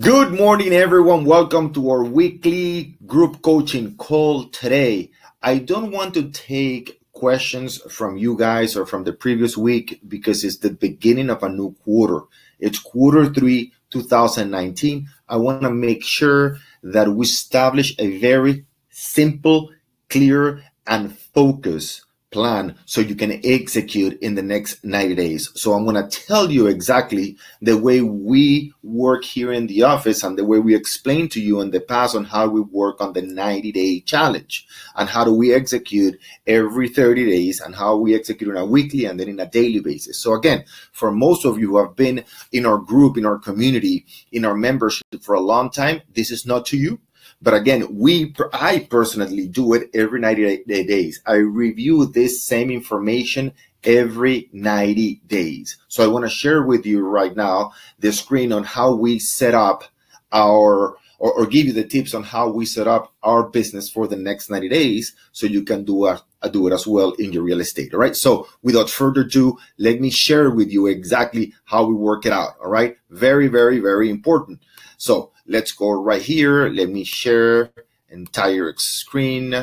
Good morning, everyone. Welcome to our weekly group coaching call today. I don't want to take questions from you guys or from the previous week because it's the beginning of a new quarter. It's quarter three, 2019. I want to make sure that we establish a very simple, clear, and focused plan so you can execute in the next 90 days. So I'm going to tell you exactly the way we work here in the office and the way we explained to you in the past on how we work on the 90 day challenge and how do we execute every 30 days and how we execute on a weekly and then in a daily basis. So again, for most of you who have been in our group, in our community, in our membership for a long time, this is not to you but again, we I personally do it every 90 days. I review this same information every 90 days. So I want to share with you right now the screen on how we set up our or, or, give you the tips on how we set up our business for the next 90 days so you can do a, a do it as well in your real estate all right so without further ado let me share with you exactly how we work it out all right very very very important so let's go right here. Let me share entire screen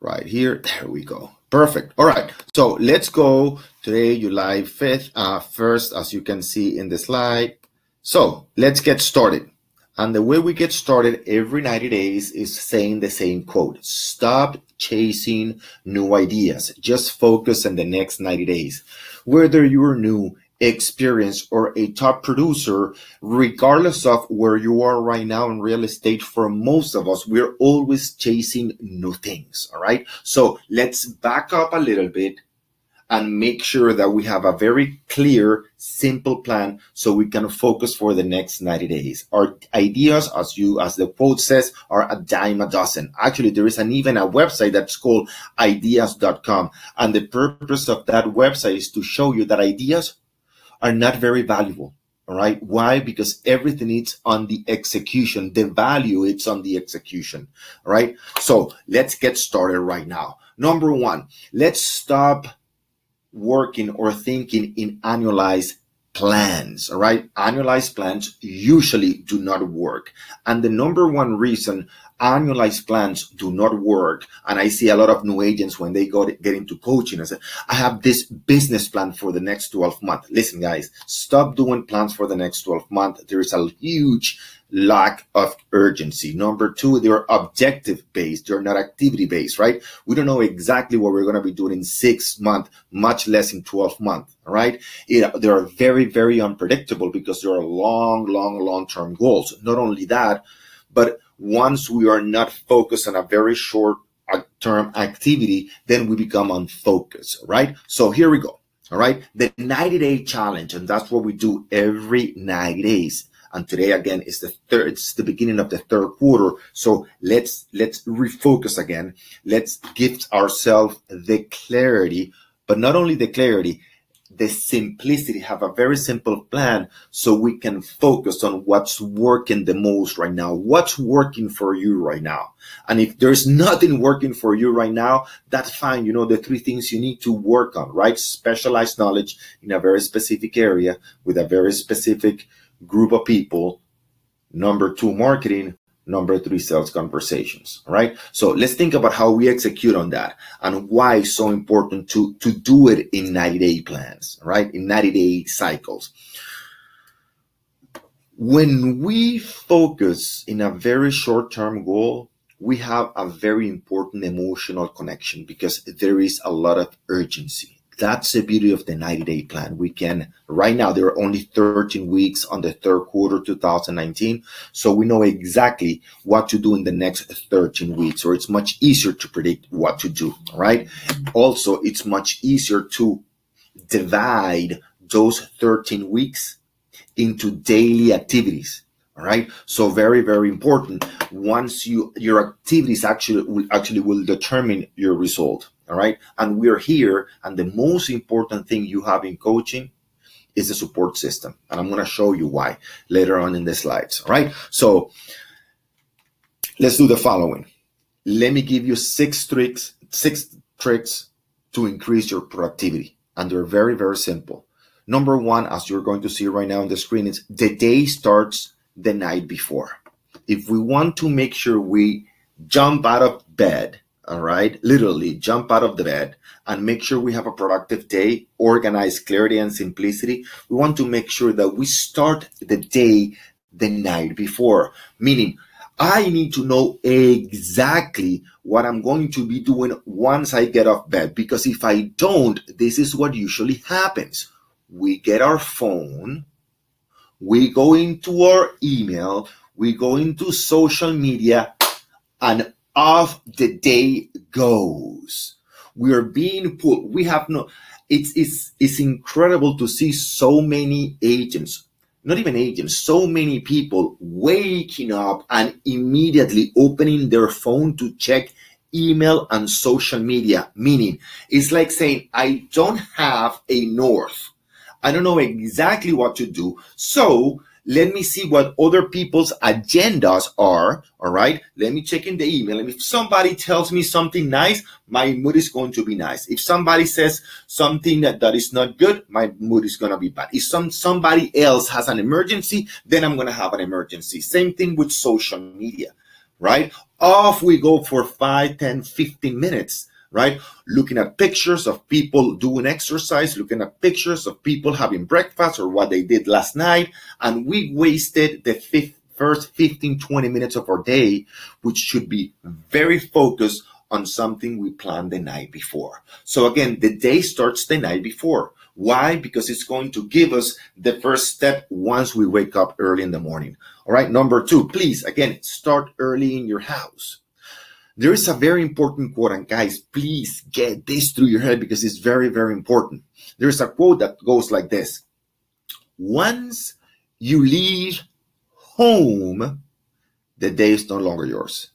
right here. There we go. Perfect. All right. So let's go today, July 5th, uh, first, as you can see in the slide. So let's get started. And the way we get started every 90 days is saying the same quote. Stop chasing new ideas. Just focus on the next 90 days. Whether you're new experience or a top producer, regardless of where you are right now in real estate, for most of us, we're always chasing new things. All right. So let's back up a little bit and make sure that we have a very clear, simple plan so we can focus for the next 90 days. Our ideas, as you, as the quote says, are a dime a dozen. Actually, there is an even a website that's called ideas.com. And the purpose of that website is to show you that ideas are not very valuable. All right. Why? Because everything is on the execution. The value it's on the execution. All right. So let's get started right now. Number one, let's stop working or thinking in annualized plans. All right. Annualized plans usually do not work. And the number one reason annualized plans do not work. And I see a lot of new agents when they go get into coaching and say, I have this business plan for the next 12 months. Listen, guys, stop doing plans for the next 12 months. There is a huge lack of urgency. Number two, they're objective based. They're not activity based, right? We don't know exactly what we're going to be doing in six months, much less in 12 months, right? It, they are very, very unpredictable because they are long, long, long term goals. Not only that, but once we are not focused on a very short uh, term activity, then we become unfocused, right? So here we go. All right. The 90 day challenge. And that's what we do every 90 days. And today again is the third, it's the beginning of the third quarter. So let's, let's refocus again. Let's give ourselves the clarity, but not only the clarity, the simplicity, have a very simple plan so we can focus on what's working the most right now. What's working for you right now? And if there's nothing working for you right now, that's fine. You know, the three things you need to work on, right? Specialized knowledge in a very specific area with a very specific group of people. Number two, marketing. Number three, sales conversations. right So let's think about how we execute on that and why it's so important to, to do it in 90 day plans, right? In 90 day cycles. When we focus in a very short term goal, we have a very important emotional connection because there is a lot of urgency that's the beauty of the 90 day plan. We can, right now, there are only 13 weeks on the third quarter 2019. So we know exactly what to do in the next 13 weeks, or it's much easier to predict what to do, right? Also, it's much easier to divide those 13 weeks into daily activities. All right. So very, very important. Once you, your activities actually will actually will determine your result. All right. And we're here. And the most important thing you have in coaching is the support system. And I'm going to show you why later on in the slides. All right. So let's do the following. Let me give you six tricks, six tricks to increase your productivity. And they're very, very simple. Number one, as you're going to see right now on the screen, is the day starts the night before. If we want to make sure we jump out of bed, all right, literally jump out of the bed and make sure we have a productive day, organize clarity and simplicity, we want to make sure that we start the day the night before, meaning I need to know exactly what I'm going to be doing once I get off bed. Because if I don't, this is what usually happens. We get our phone, we go into our email, we go into social media, and off the day goes. We are being put, we have no, it's, it's, it's incredible to see so many agents, not even agents, so many people waking up and immediately opening their phone to check email and social media. Meaning, it's like saying, I don't have a north. I don't know exactly what to do. So let me see what other people's agendas are. All right. Let me check in the email. And if somebody tells me something nice, my mood is going to be nice. If somebody says something that, that is not good, my mood is going to be bad. If some, somebody else has an emergency, then I'm going to have an emergency. Same thing with social media, right? Off we go for 5, 10, 15 minutes right? Looking at pictures of people doing exercise, looking at pictures of people having breakfast or what they did last night. And we wasted the fifth, first 15, 20 minutes of our day, which should be very focused on something we planned the night before. So again, the day starts the night before. Why? Because it's going to give us the first step once we wake up early in the morning. All right. Number two, please, again, start early in your house. There is a very important quote, and guys, please get this through your head because it's very, very important. There's a quote that goes like this Once you leave home, the day is no longer yours.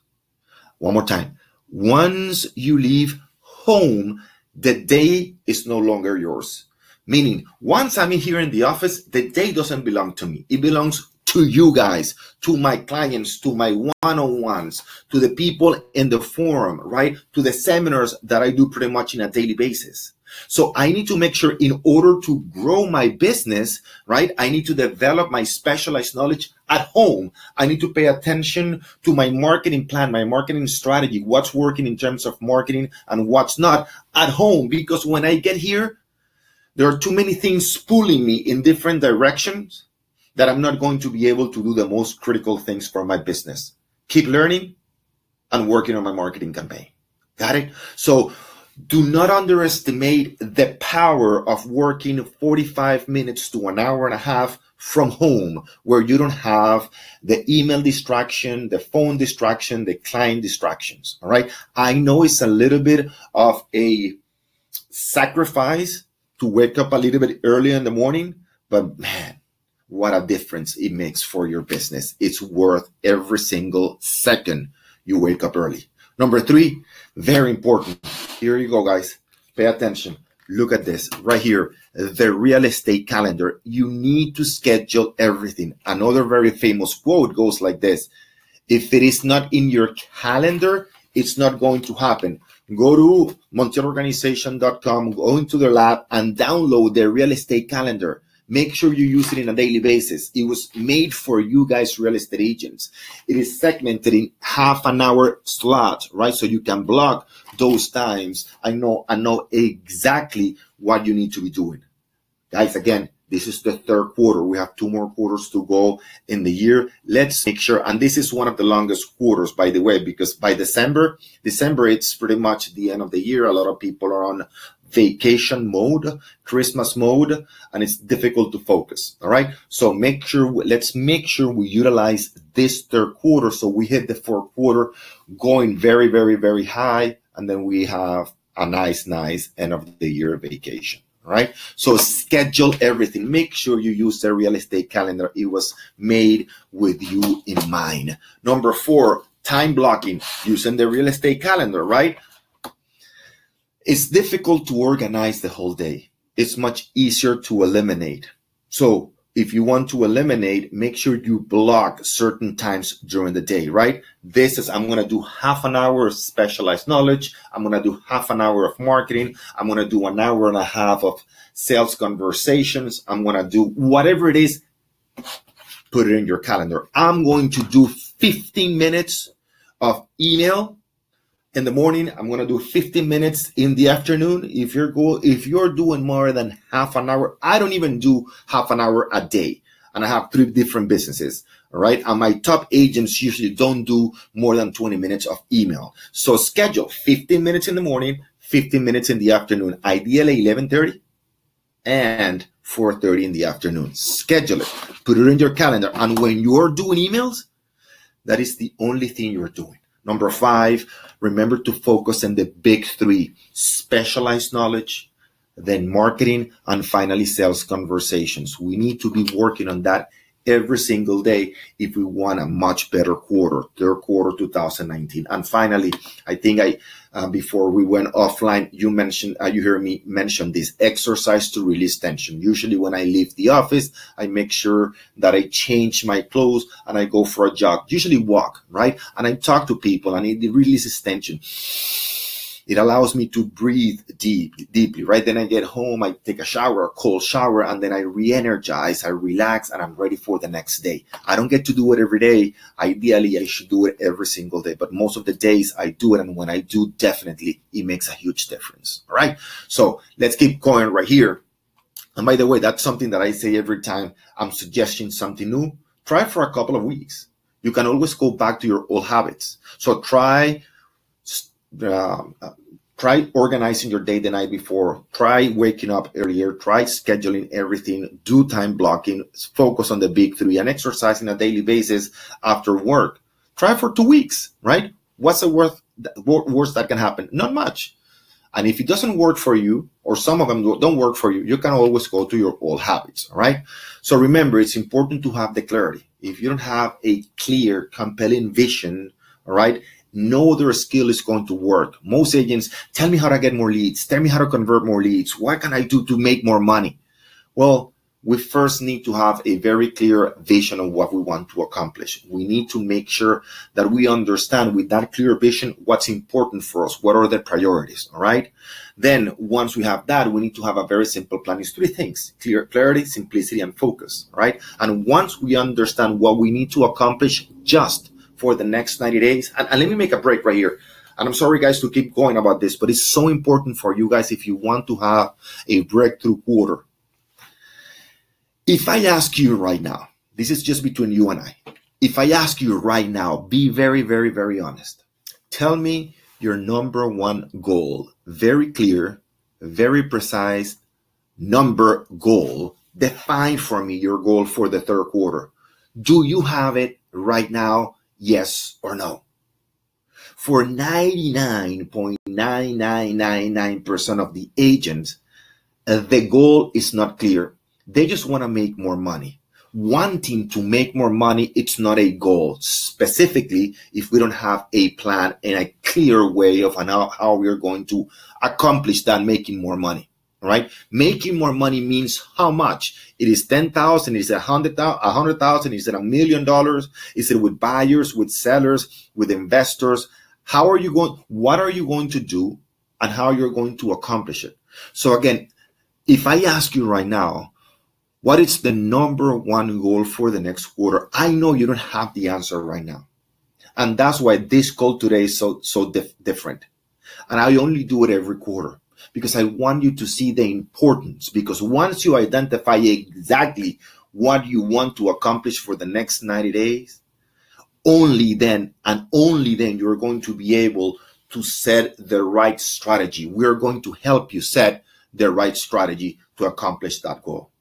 One more time. Once you leave home, the day is no longer yours. Meaning, once I'm in here in the office, the day doesn't belong to me. It belongs to you guys, to my clients, to my one on ones, to the people in the forum, right? To the seminars that I do pretty much in a daily basis. So I need to make sure in order to grow my business, right? I need to develop my specialized knowledge at home. I need to pay attention to my marketing plan, my marketing strategy, what's working in terms of marketing and what's not at home. Because when I get here, there are too many things pulling me in different directions that I'm not going to be able to do the most critical things for my business. Keep learning and working on my marketing campaign. Got it? So do not underestimate the power of working 45 minutes to an hour and a half from home where you don't have the email distraction, the phone distraction, the client distractions. All right. I know it's a little bit of a sacrifice to wake up a little bit early in the morning, but man, what a difference it makes for your business. It's worth every single second you wake up early. Number three, very important. Here you go, guys. Pay attention. Look at this right here. The real estate calendar. You need to schedule everything. Another very famous quote goes like this. If it is not in your calendar, it's not going to happen. Go to montielorganization.com, go into the lab and download the real estate calendar Make sure you use it in a daily basis. It was made for you guys, real estate agents. It is segmented in half an hour slot, right? So you can block those times. I know, I know exactly what you need to be doing. Guys, again, this is the third quarter. We have two more quarters to go in the year. Let's make sure, and this is one of the longest quarters, by the way, because by December, December, it's pretty much the end of the year. A lot of people are on vacation mode, Christmas mode, and it's difficult to focus. All right. So make sure, let's make sure we utilize this third quarter. So we hit the fourth quarter going very, very, very high. And then we have a nice, nice end of the year vacation. Right. So schedule everything. Make sure you use the real estate calendar. It was made with you in mind. Number four, time blocking using the real estate calendar, right? It's difficult to organize the whole day. It's much easier to eliminate. So if you want to eliminate, make sure you block certain times during the day, right? This is, I'm going to do half an hour of specialized knowledge. I'm going to do half an hour of marketing. I'm going to do an hour and a half of sales conversations. I'm going to do whatever it is. put it in your calendar. I'm going to do 15 minutes of email in the morning. I'm going to do 15 minutes in the afternoon. If you're go, if you're doing more than half an hour, I don't even do half an hour a day. And I have three different businesses. Right. And my top agents usually don't do more than 20 minutes of email. So schedule 15 minutes in the morning, 15 minutes in the afternoon, ideally 1130 and 4.30 in the afternoon. Schedule it. Put it in your calendar. And when you're doing emails, that is the only thing you're doing. Number five, remember to focus on the big three specialized knowledge, then marketing, and finally sales conversations. We need to be working on that every single day if we want a much better quarter, third quarter 2019. And finally, I think I, uh, before we went offline, you mentioned, uh, you hear me mention this exercise to release tension. Usually when I leave the office, I make sure that I change my clothes and I go for a jog, usually walk, right? And I talk to people and it releases tension it allows me to breathe deep, deeply, right? Then I get home, I take a shower, a cold shower, and then I re-energize, I relax, and I'm ready for the next day. I don't get to do it every day. Ideally, I should do it every single day, but most of the days I do it. And when I do, definitely it makes a huge difference. All right. So let's keep going right here. And by the way, that's something that I say every time I'm suggesting something new. Try for a couple of weeks. You can always go back to your old habits. So try uh, try organizing your day the night before try waking up earlier try scheduling everything do time blocking focus on the big three and exercising on a daily basis after work. Try for two weeks right? What's the worst worst that can happen? Not much. And if it doesn't work for you or some of them don't work for you you can always go to your old habits all right? So remember it's important to have the clarity. If you don't have a clear compelling vision all right no other skill is going to work. Most agents tell me how to get more leads, tell me how to convert more leads. What can I do to make more money? Well, we first need to have a very clear vision of what we want to accomplish. We need to make sure that we understand with that clear vision what's important for us, what are the priorities, all right? Then once we have that, we need to have a very simple plan. It's three things, clear, clarity, simplicity, and focus, right? And once we understand what we need to accomplish, just for the next 90 days. And, and let me make a break right here. And I'm sorry, guys, to keep going about this, but it's so important for you guys if you want to have a breakthrough quarter. If I ask you right now, this is just between you and I. If I ask you right now, be very, very, very honest. Tell me your number one goal. Very clear, very precise number goal. Define for me your goal for the third quarter. Do you have it right now? Yes or no. For 99.9999% of the agents, uh, the goal is not clear. They just want to make more money. Wanting to make more money, it's not a goal. Specifically, if we don't have a plan and a clear way of how, how we're going to accomplish that making more money right? Making more money means how much? It is 10,000, is it 100,000, is it a million dollars? Is it with buyers, with sellers, with investors? How are you going, what are you going to do and how you're going to accomplish it? So again, if I ask you right now, what is the number one goal for the next quarter? I know you don't have the answer right now. And that's why this call today is so, so dif- different. And I only do it every quarter because I want you to see the importance. Because once you identify exactly what you want to accomplish for the next 90 days, only then and only then you're going to be able to set the right strategy. We're going to help you set the right strategy to accomplish that goal.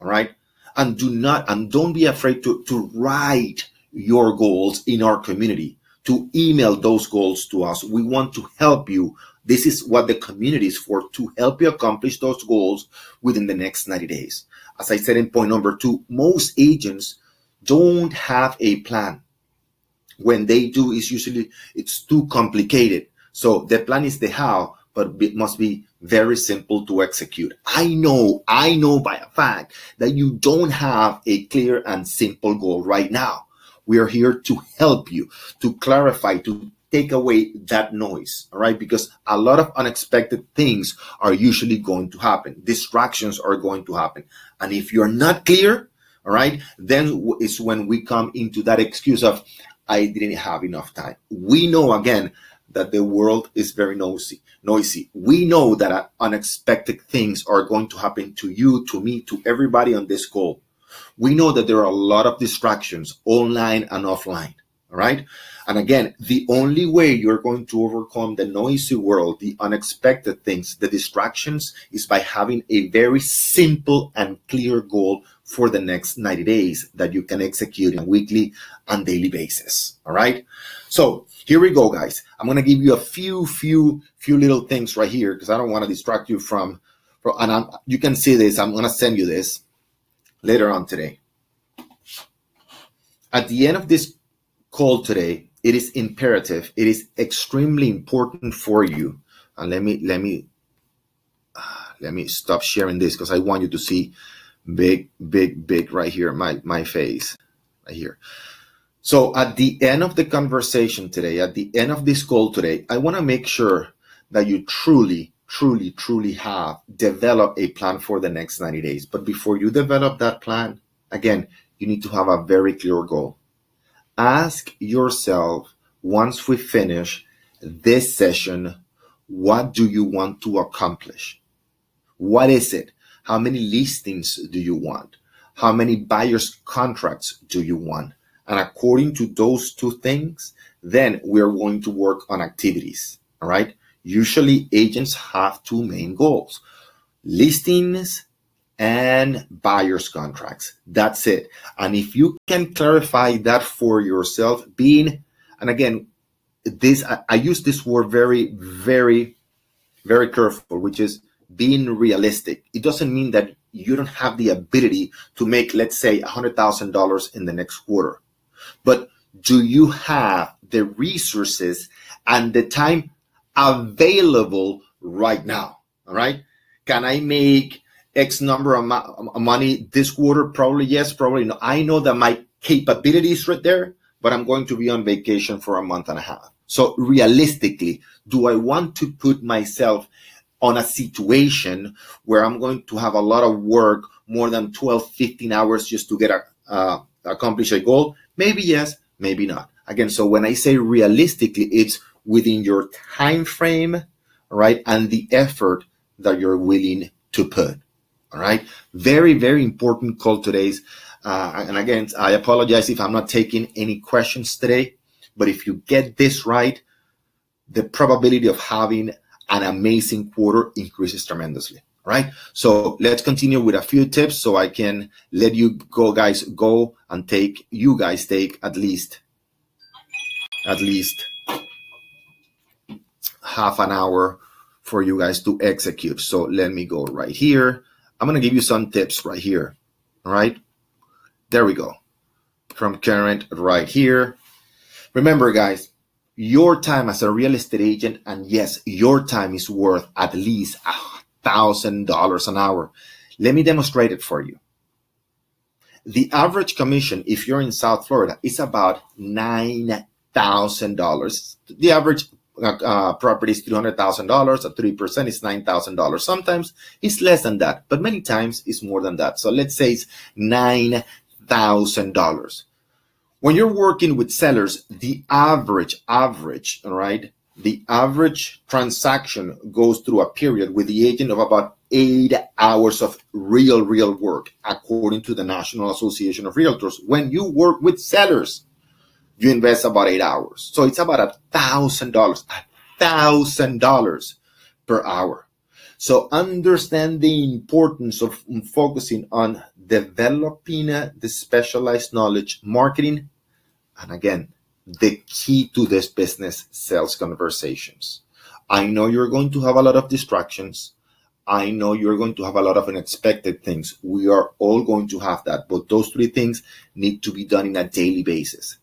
All right. And do not, and don't be afraid to, to write your goals in our community, to email those goals to us. We want to help you this is what the community is for to help you accomplish those goals within the next 90 days. As I said in point number two, most agents don't have a plan. When they do, it's usually it's too complicated. So the plan is the how, but it must be very simple to execute. I know, I know by a fact that you don't have a clear and simple goal right now. We are here to help you, to clarify, to take away that noise, all right? Because a lot of unexpected things are usually going to happen. Distractions are going to happen. And if you're not clear, All right. Then it's when we come into that excuse of, I didn't have enough time. We know again that the world is very noisy. Noisy. We know that uh, unexpected things are going to happen to you, to me, to everybody on this call. We know that there are a lot of distractions online and offline. All right. And again, the only way you're going to overcome the noisy world, the unexpected things, the distractions is by having a very simple and clear goal for the next 90 days that you can execute on a weekly and daily basis. All right. So here we go, guys. I'm going to give you a few, few, few little things right here because I don't want to distract you from, from and I'm, you can see this. I'm going to send you this later on today. At the end of this call today, it is imperative. It is extremely important for you. And let me let me uh, let me stop sharing this because I want you to see big, big, big right here, my my face right here. So at the end of the conversation today, at the end of this call today, I want to make sure that you truly, truly, truly have developed a plan for the next 90 days. But before you develop that plan, again, you need to have a very clear goal ask yourself once we finish this session, what do you want to accomplish? What is it? How many listings do you want? How many buyer's contracts do you want? And according to those two things, then we're going to work on activities. All right. Usually agents have two main goals listings and buyer's contracts. That's it. And if you can clarify that for yourself, being, and again, this, I, I use this word very, very, very careful, which is being realistic. It doesn't mean that you don't have the ability to make, let's say, $100,000 in the next quarter. But do you have the resources and the time available right now? All right. Can I make X number of money this quarter? Probably yes, probably no. I know that my capabilities right there, but I'm going to be on vacation for a month and a half. So realistically, do I want to put myself on a situation where I'm going to have a lot of work, more than 12, 15 hours just to get a, uh, accomplish a goal? Maybe yes, maybe not. Again, so when I say realistically, it's within your time frame, right? And the effort that you're willing to put. All right. Very, very important call today's. Uh, and again, I apologize if I'm not taking any questions today, but if you get this right, the probability of having an amazing quarter increases tremendously. Right. So let's continue with a few tips so I can let you go, guys, go and take, you guys take at least, at least half an hour for you guys to execute. So let me go right here. I'm going to give you some tips right here. All right. There we go. From current right here. Remember, guys, your time as a real estate agent, and yes, your time is worth at least a thousand dollars an hour. Let me demonstrate it for you. The average commission, if you're in South Florida, is about nine thousand dollars. The average uh, uh, property is $300,000 at 3% is $9,000. Sometimes it's less than that, but many times it's more than that. So let's say it's $9,000. When you're working with sellers, the average, average, all right, the average transaction goes through a period with the agent of about eight hours of real, real work, according to the National Association of Realtors. When you work with sellers, you invest about eight hours. So it's about a thousand dollars, a thousand dollars per hour. So understand the importance of um, focusing on developing uh, the specialized knowledge, marketing, and again, the key to this business sales conversations. I know you're going to have a lot of distractions. I know you're going to have a lot of unexpected things. We are all going to have that, but those three things need to be done in a daily basis.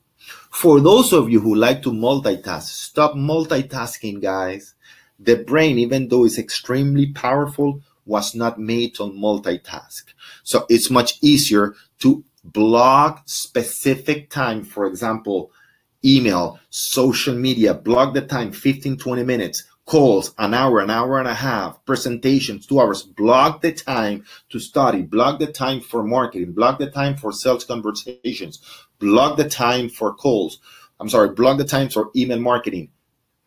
For those of you who like to multitask, stop multitasking, guys. The brain, even though it's extremely powerful, was not made to multitask. So it's much easier to block specific time. For example, email, social media, block the time 15, 20 minutes. Calls, an hour, an hour and a half, presentations, two hours. Block the time to study, block the time for marketing, block the time for sales conversations, block the time for calls. I'm sorry, block the time for email marketing.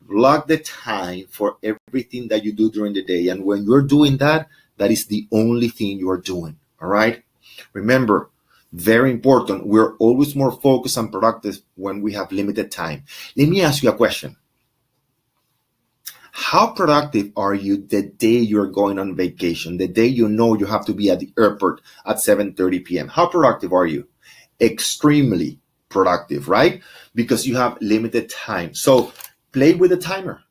Block the time for everything that you do during the day. And when you're doing that, that is the only thing you are doing. All right. Remember, very important. We're always more focused and productive when we have limited time. Let me ask you a question. How productive are you the day you're going on vacation, the day you know you have to be at the airport at 7:30 p.m.? How productive are you? Extremely productive, right? Because you have limited time. So play with the timer.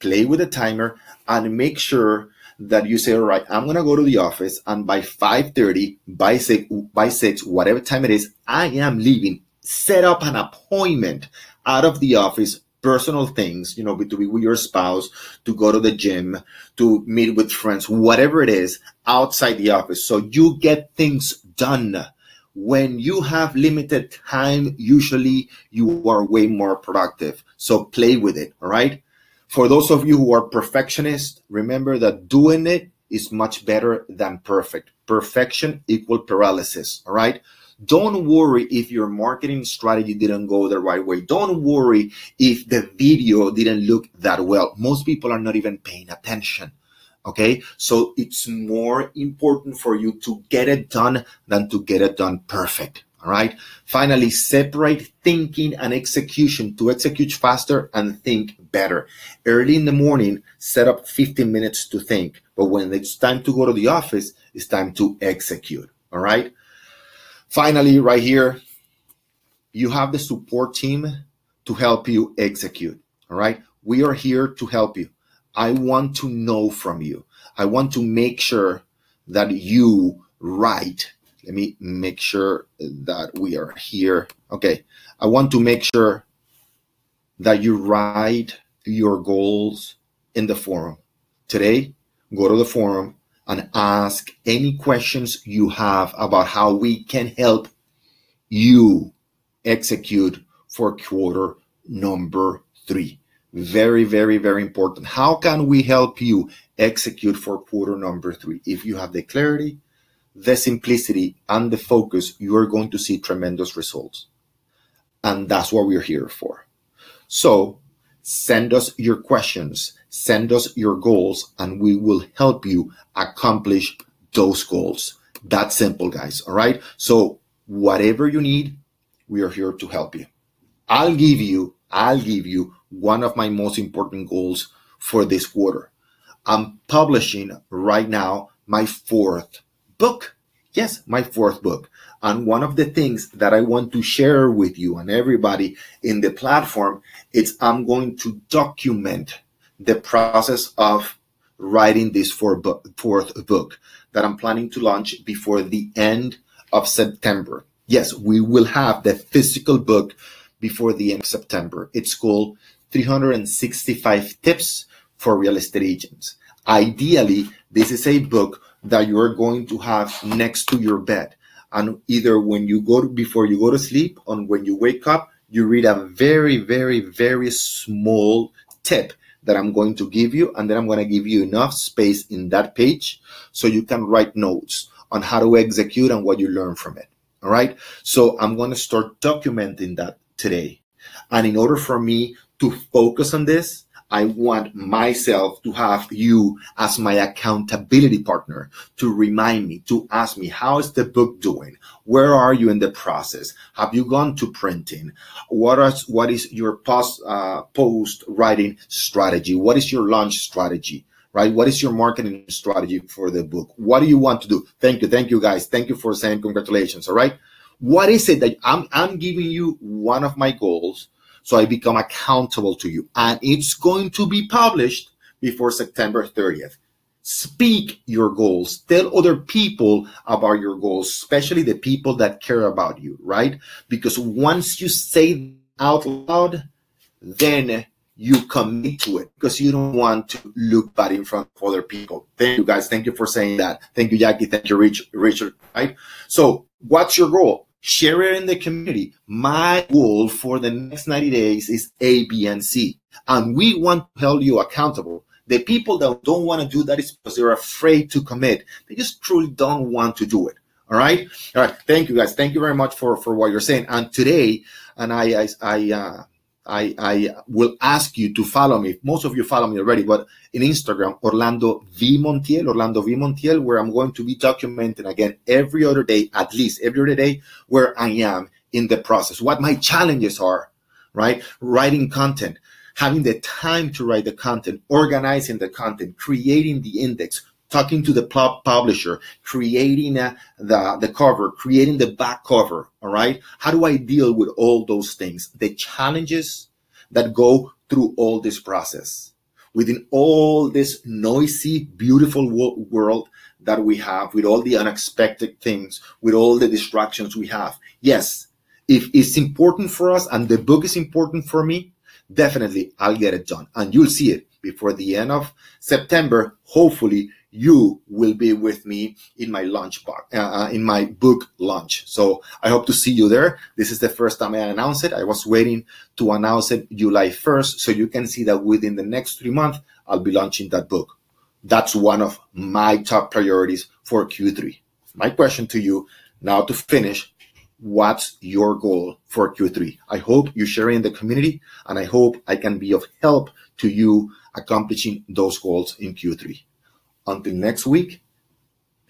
Play with the timer and make sure that you say, all right, I'm gonna go to the office and by 5:30, by six, by six, whatever time it is, I am leaving. Set up an appointment out of the office personal things, you know, to be with your spouse, to go to the gym, to meet with friends, whatever it is outside the office. So you get things done. When you have limited time, usually you are way more productive. So play with it. All right. For those of you who are perfectionists, remember that doing it is much better than perfect. Perfection equal paralysis. All right. Don't worry if your marketing strategy didn't go the right way. Don't worry if the video didn't look that well. Most people are not even paying attention. Okay. So it's more important for you to get it done than to get it done perfect. All right. Finally, separate thinking and execution to execute faster and think better. Early in the morning, set up 15 minutes to think. But when it's time to go to the office, it's time to execute. All right. Finally, right here, you have the support team to help you execute. All right. We are here to help you. I want to know from you. I want to make sure that you write. Let me make sure that we are here. Okay. I want to make sure that you write your goals in the forum. Today, go to the forum and ask any questions you have about how we can help you execute for quarter number three. Very, very, very important. How can we help you execute for quarter number three? If you have the clarity, the simplicity, and the focus, you are going to see tremendous results. And that's what we're here for. So send us your questions Send us your goals and we will help you accomplish those goals. That simple, guys. All right. So whatever you need, we are here to help you. I'll give you, I'll give you one of my most important goals for this quarter. I'm publishing right now my fourth book. Yes, my fourth book. And one of the things that I want to share with you and everybody in the platform is I'm going to document the process of writing this fourth book that I'm planning to launch before the end of September. Yes, we will have the physical book before the end of September. It's called 365 Tips for Real Estate Agents. Ideally, this is a book that you're going to have next to your bed. And either when you go to, before you go to sleep or when you wake up, you read a very, very, very small tip that I'm going to give you, and then I'm going to give you enough space in that page so you can write notes on how to execute and what you learn from it. All right. So I'm going to start documenting that today. And in order for me to focus on this, I want myself to have you as my accountability partner to remind me, to ask me, how is the book doing? Where are you in the process? Have you gone to printing? What is, what is your post, uh, post writing strategy? What is your launch strategy? Right? What is your marketing strategy for the book? What do you want to do? Thank you. Thank you guys. Thank you for saying congratulations. All right. What is it that I'm, I'm giving you one of my goals so I become accountable to you. And it's going to be published before September 30th. Speak your goals. Tell other people about your goals, especially the people that care about you, right? Because once you say out loud, then you commit to it because you don't want to look bad in front of other people. Thank you guys. Thank you for saying that. Thank you, Jackie. Thank you, Rich, Richard. Right. So what's your goal? Share it in the community. My goal for the next 90 days is A, B, and C. And we want to hold you accountable. The people that don't want to do that is because they're afraid to commit. They just truly don't want to do it. All right. All right. Thank you guys. Thank you very much for, for what you're saying. And today, and I, I, I, uh, I, I will ask you to follow me. Most of you follow me already, but in Instagram, Orlando V Montiel, Orlando V Montiel, where I'm going to be documenting again every other day, at least every other day, where I am in the process, what my challenges are, right? Writing content, having the time to write the content, organizing the content, creating the index, talking to the publisher, creating uh, the, the cover, creating the back cover. All right. How do I deal with all those things? The challenges that go through all this process within all this noisy, beautiful world that we have with all the unexpected things, with all the distractions we have. Yes. If it's important for us and the book is important for me, definitely I'll get it done and you'll see it before the end of September. Hopefully you will be with me in my lunch bar, uh, uh, in my book launch. So I hope to see you there. This is the first time I announce it. I was waiting to announce it July 1st. So you can see that within the next three months, I'll be launching that book. That's one of my top priorities for Q3. My question to you now to finish. What's your goal for Q3? I hope you share in the community and I hope I can be of help to you accomplishing those goals in Q3. Until next week,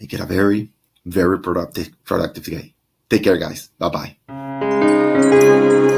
make it a very, very productive, productive day. Take care, guys. Bye bye.